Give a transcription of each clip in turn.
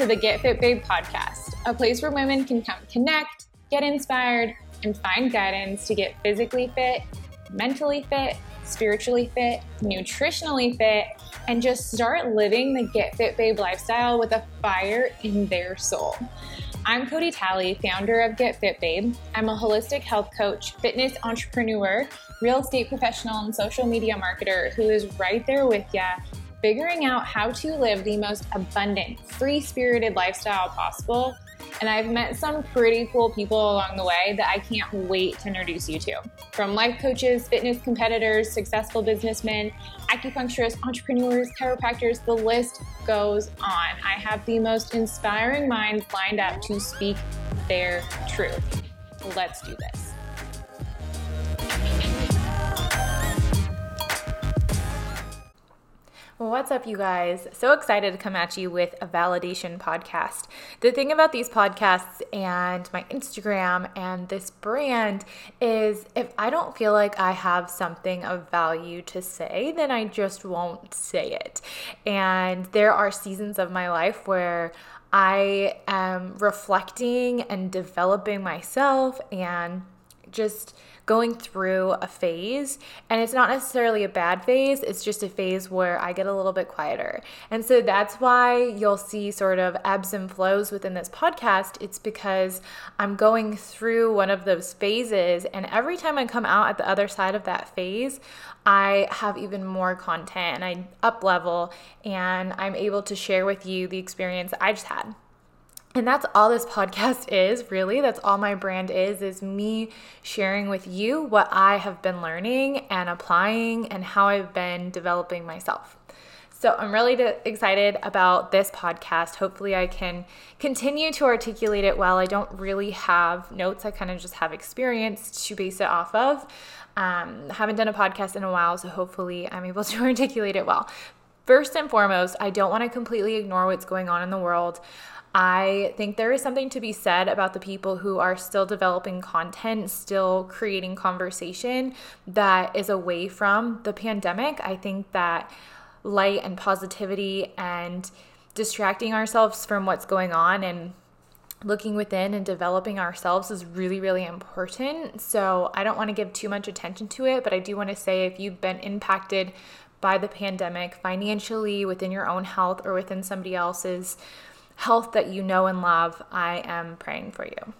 to the Get Fit Babe podcast, a place where women can come connect, get inspired, and find guidance to get physically fit, mentally fit, spiritually fit, nutritionally fit, and just start living the Get Fit Babe lifestyle with a fire in their soul. I'm Cody Talley, founder of Get Fit Babe. I'm a holistic health coach, fitness entrepreneur, real estate professional, and social media marketer who is right there with ya figuring out how to live the most abundant, free spirited lifestyle possible. And I've met some pretty cool people along the way that I can't wait to introduce you to. From life coaches, fitness competitors, successful businessmen, acupuncturists, entrepreneurs, chiropractors, the list goes on. I have the most inspiring minds lined up to speak their truth. Let's do this. What's up, you guys? So excited to come at you with a validation podcast. The thing about these podcasts and my Instagram and this brand is if I don't feel like I have something of value to say, then I just won't say it. And there are seasons of my life where I am reflecting and developing myself and just going through a phase and it's not necessarily a bad phase it's just a phase where i get a little bit quieter. And so that's why you'll see sort of ebbs and flows within this podcast. It's because i'm going through one of those phases and every time i come out at the other side of that phase i have even more content and i up level and i'm able to share with you the experience i just had and that's all this podcast is, really. That's all my brand is is me sharing with you what I have been learning and applying and how I've been developing myself. So, I'm really excited about this podcast. Hopefully, I can continue to articulate it well. I don't really have notes, I kind of just have experience to base it off of. Um, haven't done a podcast in a while, so hopefully, I'm able to articulate it well. First and foremost, I don't want to completely ignore what's going on in the world. I think there is something to be said about the people who are still developing content, still creating conversation that is away from the pandemic. I think that light and positivity and distracting ourselves from what's going on and looking within and developing ourselves is really, really important. So I don't want to give too much attention to it, but I do want to say if you've been impacted by the pandemic financially, within your own health, or within somebody else's, health that you know and love, I am praying for you.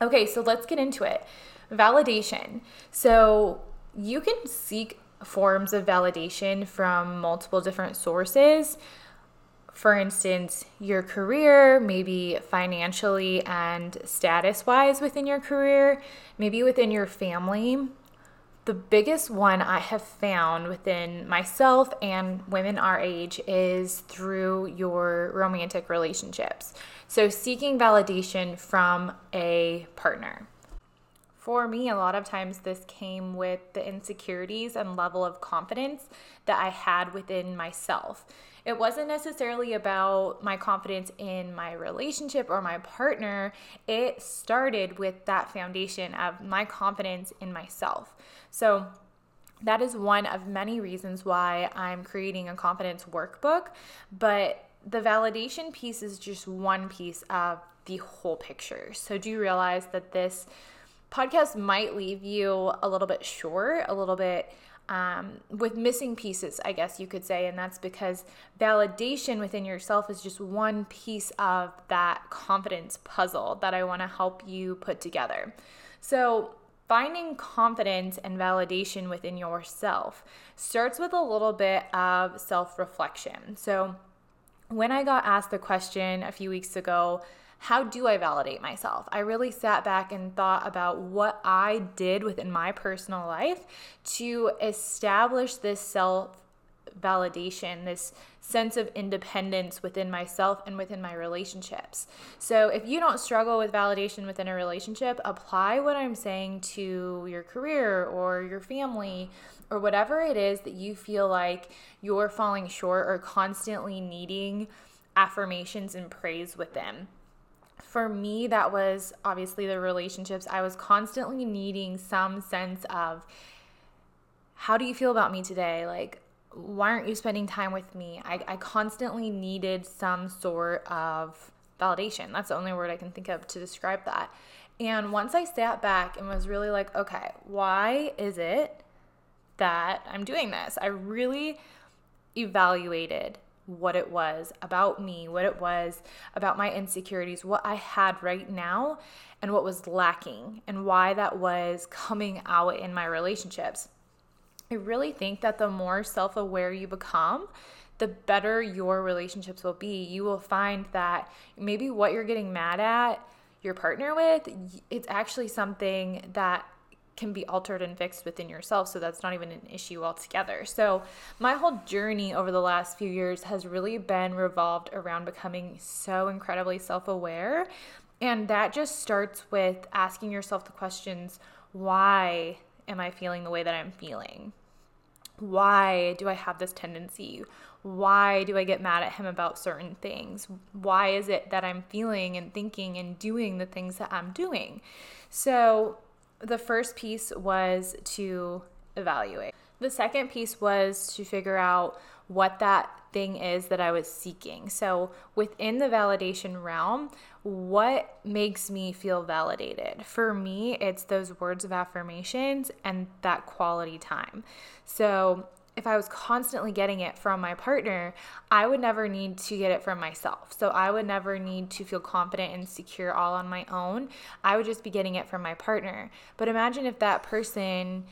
Okay, so let's get into it. Validation. So you can seek forms of validation from multiple different sources. For instance, your career, maybe financially and status wise within your career, maybe within your family, the biggest one I have found within myself and women our age is through your romantic relationships. So, seeking validation from a partner. For me, a lot of times this came with the insecurities and level of confidence that I had within myself. It wasn't necessarily about my confidence in my relationship or my partner. It started with that foundation of my confidence in myself. So, that is one of many reasons why I'm creating a confidence workbook, but the validation piece is just one piece of the whole picture. So, do you realize that this podcast might leave you a little bit short, a little bit um, with missing pieces, I guess you could say. And that's because validation within yourself is just one piece of that confidence puzzle that I want to help you put together. So, finding confidence and validation within yourself starts with a little bit of self reflection. So, when I got asked the question a few weeks ago, how do I validate myself? I really sat back and thought about what I did within my personal life to establish this self validation, this sense of independence within myself and within my relationships. So, if you don't struggle with validation within a relationship, apply what I'm saying to your career or your family or whatever it is that you feel like you're falling short or constantly needing affirmations and praise with them for me, that was obviously the relationships. I was constantly needing some sense of how do you feel about me today? Like, why aren't you spending time with me? I, I constantly needed some sort of validation. That's the only word I can think of to describe that. And once I sat back and was really like, okay, why is it that I'm doing this? I really evaluated what it was about me, what it was about my insecurities, what I had right now, and what was lacking, and why that was coming out in my relationships. I really think that the more self aware you become, the better your relationships will be. You will find that maybe what you're getting mad at your partner with, it's actually something that can be altered and fixed within yourself. So that's not even an issue altogether. So, my whole journey over the last few years has really been revolved around becoming so incredibly self aware. And that just starts with asking yourself the questions why am I feeling the way that I'm feeling? Why do I have this tendency? Why do I get mad at him about certain things? Why is it that I'm feeling and thinking and doing the things that I'm doing? So, the first piece was to evaluate. The second piece was to figure out what that thing is that I was seeking. So, within the validation realm, what makes me feel validated? For me, it's those words of affirmations and that quality time. So, if I was constantly getting it from my partner, I would never need to get it from myself. So I would never need to feel confident and secure all on my own. I would just be getting it from my partner. But imagine if that person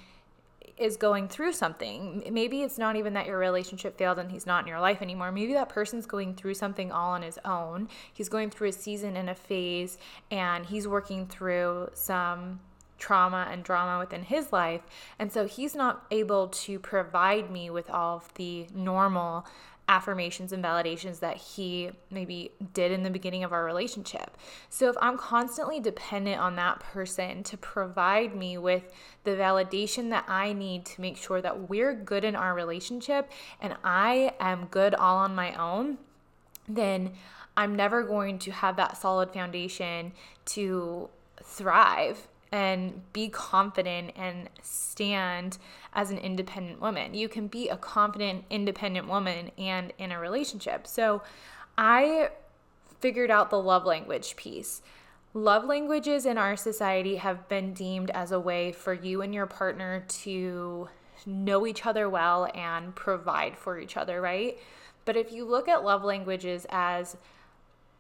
is going through something. Maybe it's not even that your relationship failed and he's not in your life anymore. Maybe that person's going through something all on his own. He's going through a season and a phase and he's working through some trauma and drama within his life. And so he's not able to provide me with all of the normal affirmations and validations that he maybe did in the beginning of our relationship. So if I'm constantly dependent on that person to provide me with the validation that I need to make sure that we're good in our relationship and I am good all on my own, then I'm never going to have that solid foundation to thrive and be confident and stand as an independent woman. You can be a confident, independent woman and in a relationship. So I figured out the love language piece. Love languages in our society have been deemed as a way for you and your partner to know each other well and provide for each other, right? But if you look at love languages as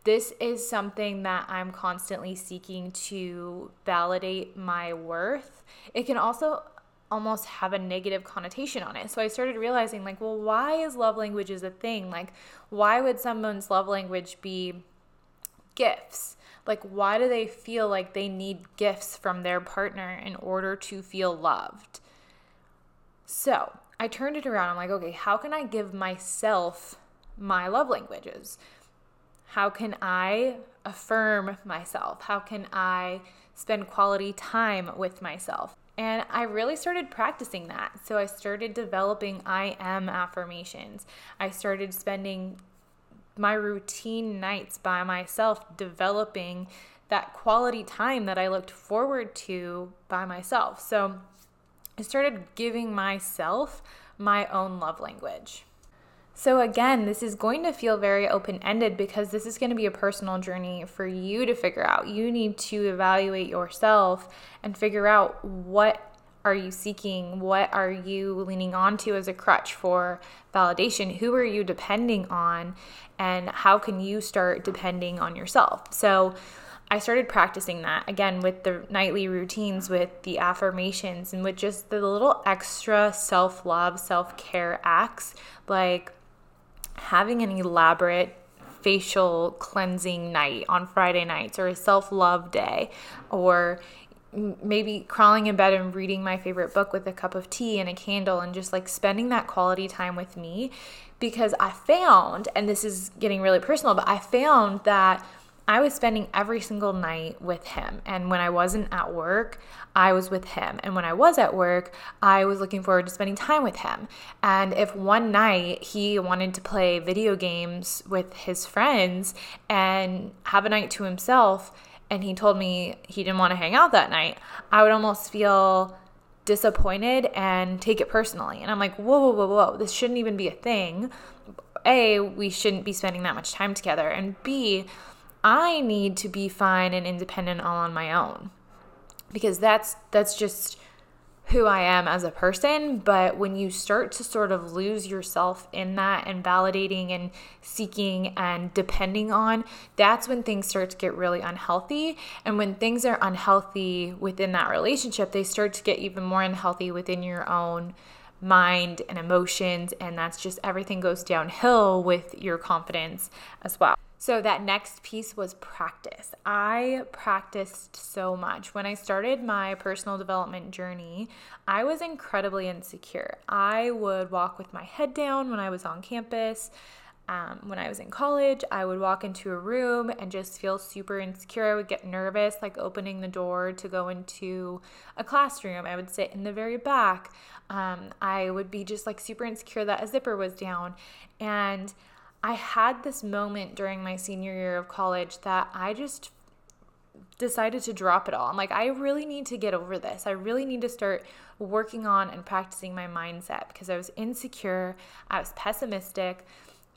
this is something that I'm constantly seeking to validate my worth. It can also almost have a negative connotation on it. So I started realizing, like, well, why is love languages a thing? Like, why would someone's love language be gifts? Like, why do they feel like they need gifts from their partner in order to feel loved? So I turned it around. I'm like, okay, how can I give myself my love languages? How can I affirm myself? How can I spend quality time with myself? And I really started practicing that. So I started developing I am affirmations. I started spending my routine nights by myself developing that quality time that I looked forward to by myself. So I started giving myself my own love language. So, again, this is going to feel very open ended because this is going to be a personal journey for you to figure out. You need to evaluate yourself and figure out what are you seeking? What are you leaning onto as a crutch for validation? Who are you depending on? And how can you start depending on yourself? So, I started practicing that again with the nightly routines, with the affirmations, and with just the little extra self love, self care acts like having an elaborate facial cleansing night on Friday nights or a self love day or maybe crawling in bed and reading my favorite book with a cup of tea and a candle and just like spending that quality time with me. Because I found, and this is getting really personal, but I found that I was spending every single night with him. And when I wasn't at work, I was with him. And when I was at work, I was looking forward to spending time with him. And if one night he wanted to play video games with his friends and have a night to himself, and he told me he didn't want to hang out that night, I would almost feel disappointed and take it personally. And I'm like, whoa, whoa, whoa, whoa, this shouldn't even be a thing. A, we shouldn't be spending that much time together. And B, I need to be fine and independent all on my own. Because that's that's just who I am as a person. But when you start to sort of lose yourself in that and validating and seeking and depending on, that's when things start to get really unhealthy. And when things are unhealthy within that relationship, they start to get even more unhealthy within your own mind and emotions. And that's just everything goes downhill with your confidence as well. So, that next piece was practice. I practiced so much. When I started my personal development journey, I was incredibly insecure. I would walk with my head down when I was on campus. Um, when I was in college, I would walk into a room and just feel super insecure. I would get nervous, like opening the door to go into a classroom. I would sit in the very back. Um, I would be just like super insecure that a zipper was down. And I had this moment during my senior year of college that I just decided to drop it all. I'm like, I really need to get over this. I really need to start working on and practicing my mindset because I was insecure, I was pessimistic.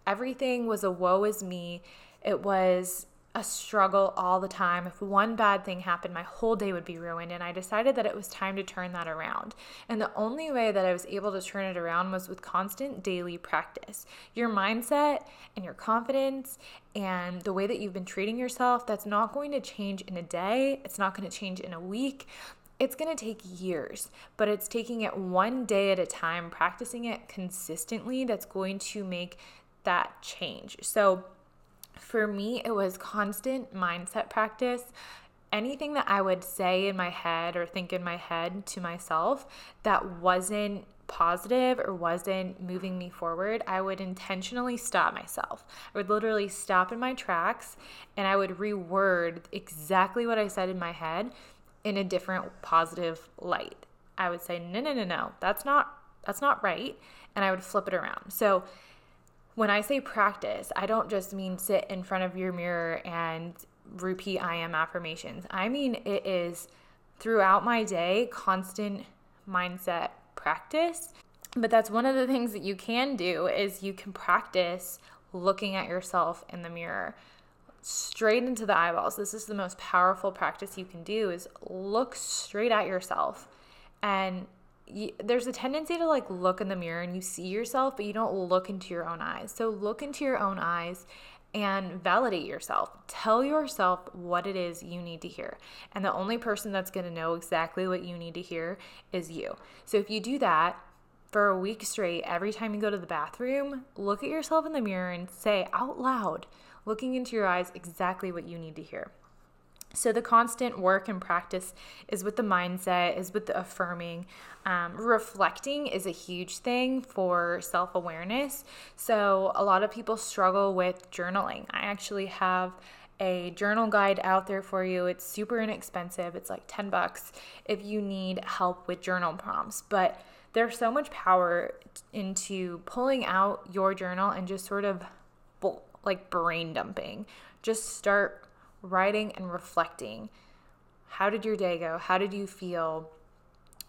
Everything was a woe is me. It was a struggle all the time. If one bad thing happened, my whole day would be ruined. And I decided that it was time to turn that around. And the only way that I was able to turn it around was with constant daily practice. Your mindset and your confidence and the way that you've been treating yourself, that's not going to change in a day, it's not going to change in a week. It's going to take years, but it's taking it one day at a time, practicing it consistently that's going to make that change. So, for me, it was constant mindset practice. Anything that I would say in my head or think in my head to myself that wasn't positive or wasn't moving me forward, I would intentionally stop myself. I would literally stop in my tracks and I would reword exactly what I said in my head in a different positive light. I would say, "No, no, no, no. That's not that's not right." And I would flip it around. So, when I say practice, I don't just mean sit in front of your mirror and repeat I am affirmations. I mean, it is throughout my day, constant mindset practice. But that's one of the things that you can do is you can practice looking at yourself in the mirror straight into the eyeballs. This is the most powerful practice you can do is look straight at yourself and you, there's a tendency to like look in the mirror and you see yourself, but you don't look into your own eyes. So look into your own eyes and validate yourself. Tell yourself what it is you need to hear. And the only person that's going to know exactly what you need to hear is you. So if you do that for a week straight, every time you go to the bathroom, look at yourself in the mirror and say out loud, looking into your eyes, exactly what you need to hear. So the constant work and practice is with the mindset, is with the affirming. Um, reflecting is a huge thing for self awareness. So a lot of people struggle with journaling. I actually have a journal guide out there for you. It's super inexpensive. It's like 10 bucks if you need help with journal prompts. But there's so much power into pulling out your journal and just sort of like brain dumping. Just start writing and reflecting. How did your day go? How did you feel?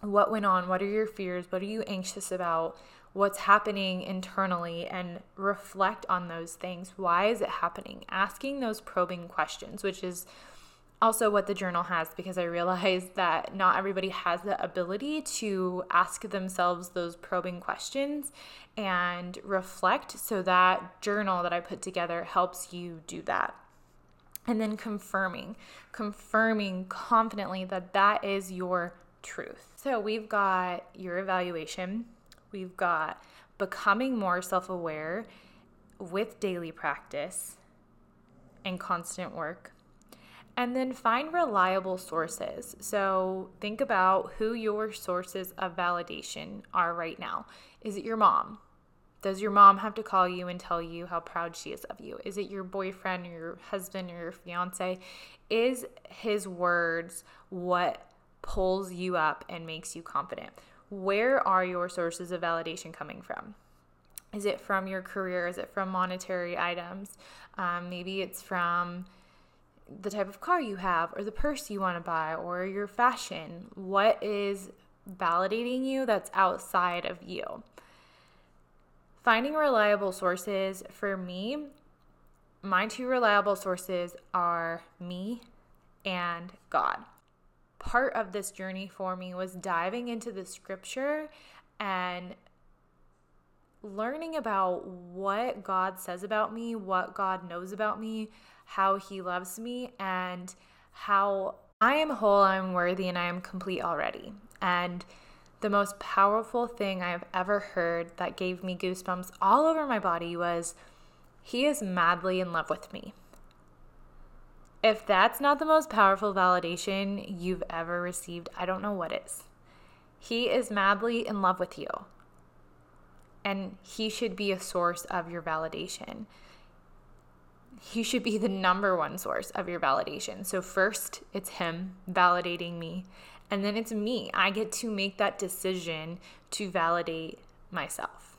What went on? What are your fears? What are you anxious about? What's happening internally? And reflect on those things. Why is it happening? Asking those probing questions, which is also what the journal has because I realized that not everybody has the ability to ask themselves those probing questions and reflect. So, that journal that I put together helps you do that and then confirming, confirming confidently that that is your truth. So we've got your evaluation, we've got becoming more self aware with daily practice and constant work. And then find reliable sources. So think about who your sources of validation are right now. Is it your mom? Does your mom have to call you and tell you how proud she is of you? Is it your boyfriend or your husband or your fiance? Is his words what pulls you up and makes you confident? Where are your sources of validation coming from? Is it from your career? Is it from monetary items? Um, maybe it's from the type of car you have or the purse you want to buy or your fashion. What is validating you that's outside of you. Finding reliable sources for me, my two reliable sources are me and God. Part of this journey for me was diving into the scripture and learning about what God says about me, what God knows about me, how He loves me, and how I am whole, I'm worthy, and I am complete already. And the most powerful thing I've ever heard that gave me goosebumps all over my body was He is madly in love with me. If that's not the most powerful validation you've ever received, I don't know what is. He is madly in love with you and he should be a source of your validation. He should be the number one source of your validation. So, first, it's him validating me, and then it's me. I get to make that decision to validate myself.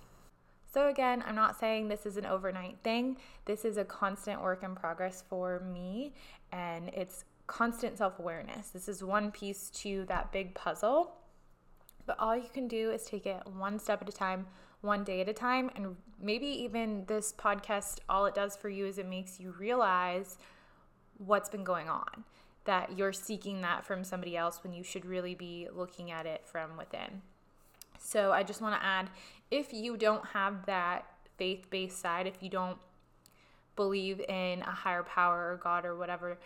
So, again, I'm not saying this is an overnight thing. This is a constant work in progress for me, and it's constant self awareness. This is one piece to that big puzzle. But all you can do is take it one step at a time, one day at a time. And maybe even this podcast, all it does for you is it makes you realize what's been going on, that you're seeking that from somebody else when you should really be looking at it from within. So I just want to add if you don't have that faith based side, if you don't believe in a higher power or God or whatever,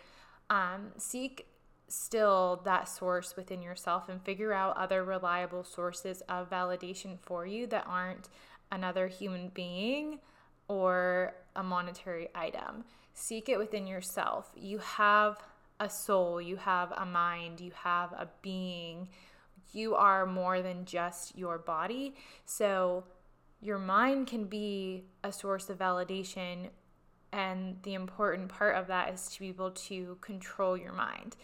um, seek still that source within yourself and figure out other reliable sources of validation for you that aren't another human being or a monetary item. Seek it within yourself. You have a soul, you have a mind, you have a being. You are more than just your body. So, your mind can be a source of validation. And the important part of that is to be able to control your mind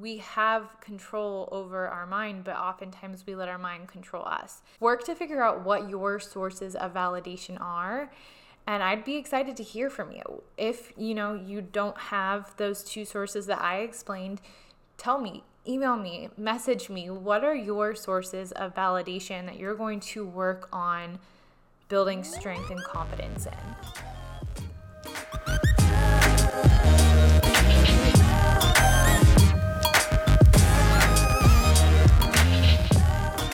we have control over our mind, but oftentimes we let our mind control us. Work to figure out what your sources of validation are. And I'd be excited to hear from you. If, you know, you don't have those two sources that I explained, tell me, email me, message me. What are your sources of validation that you're going to work on building strength and confidence in?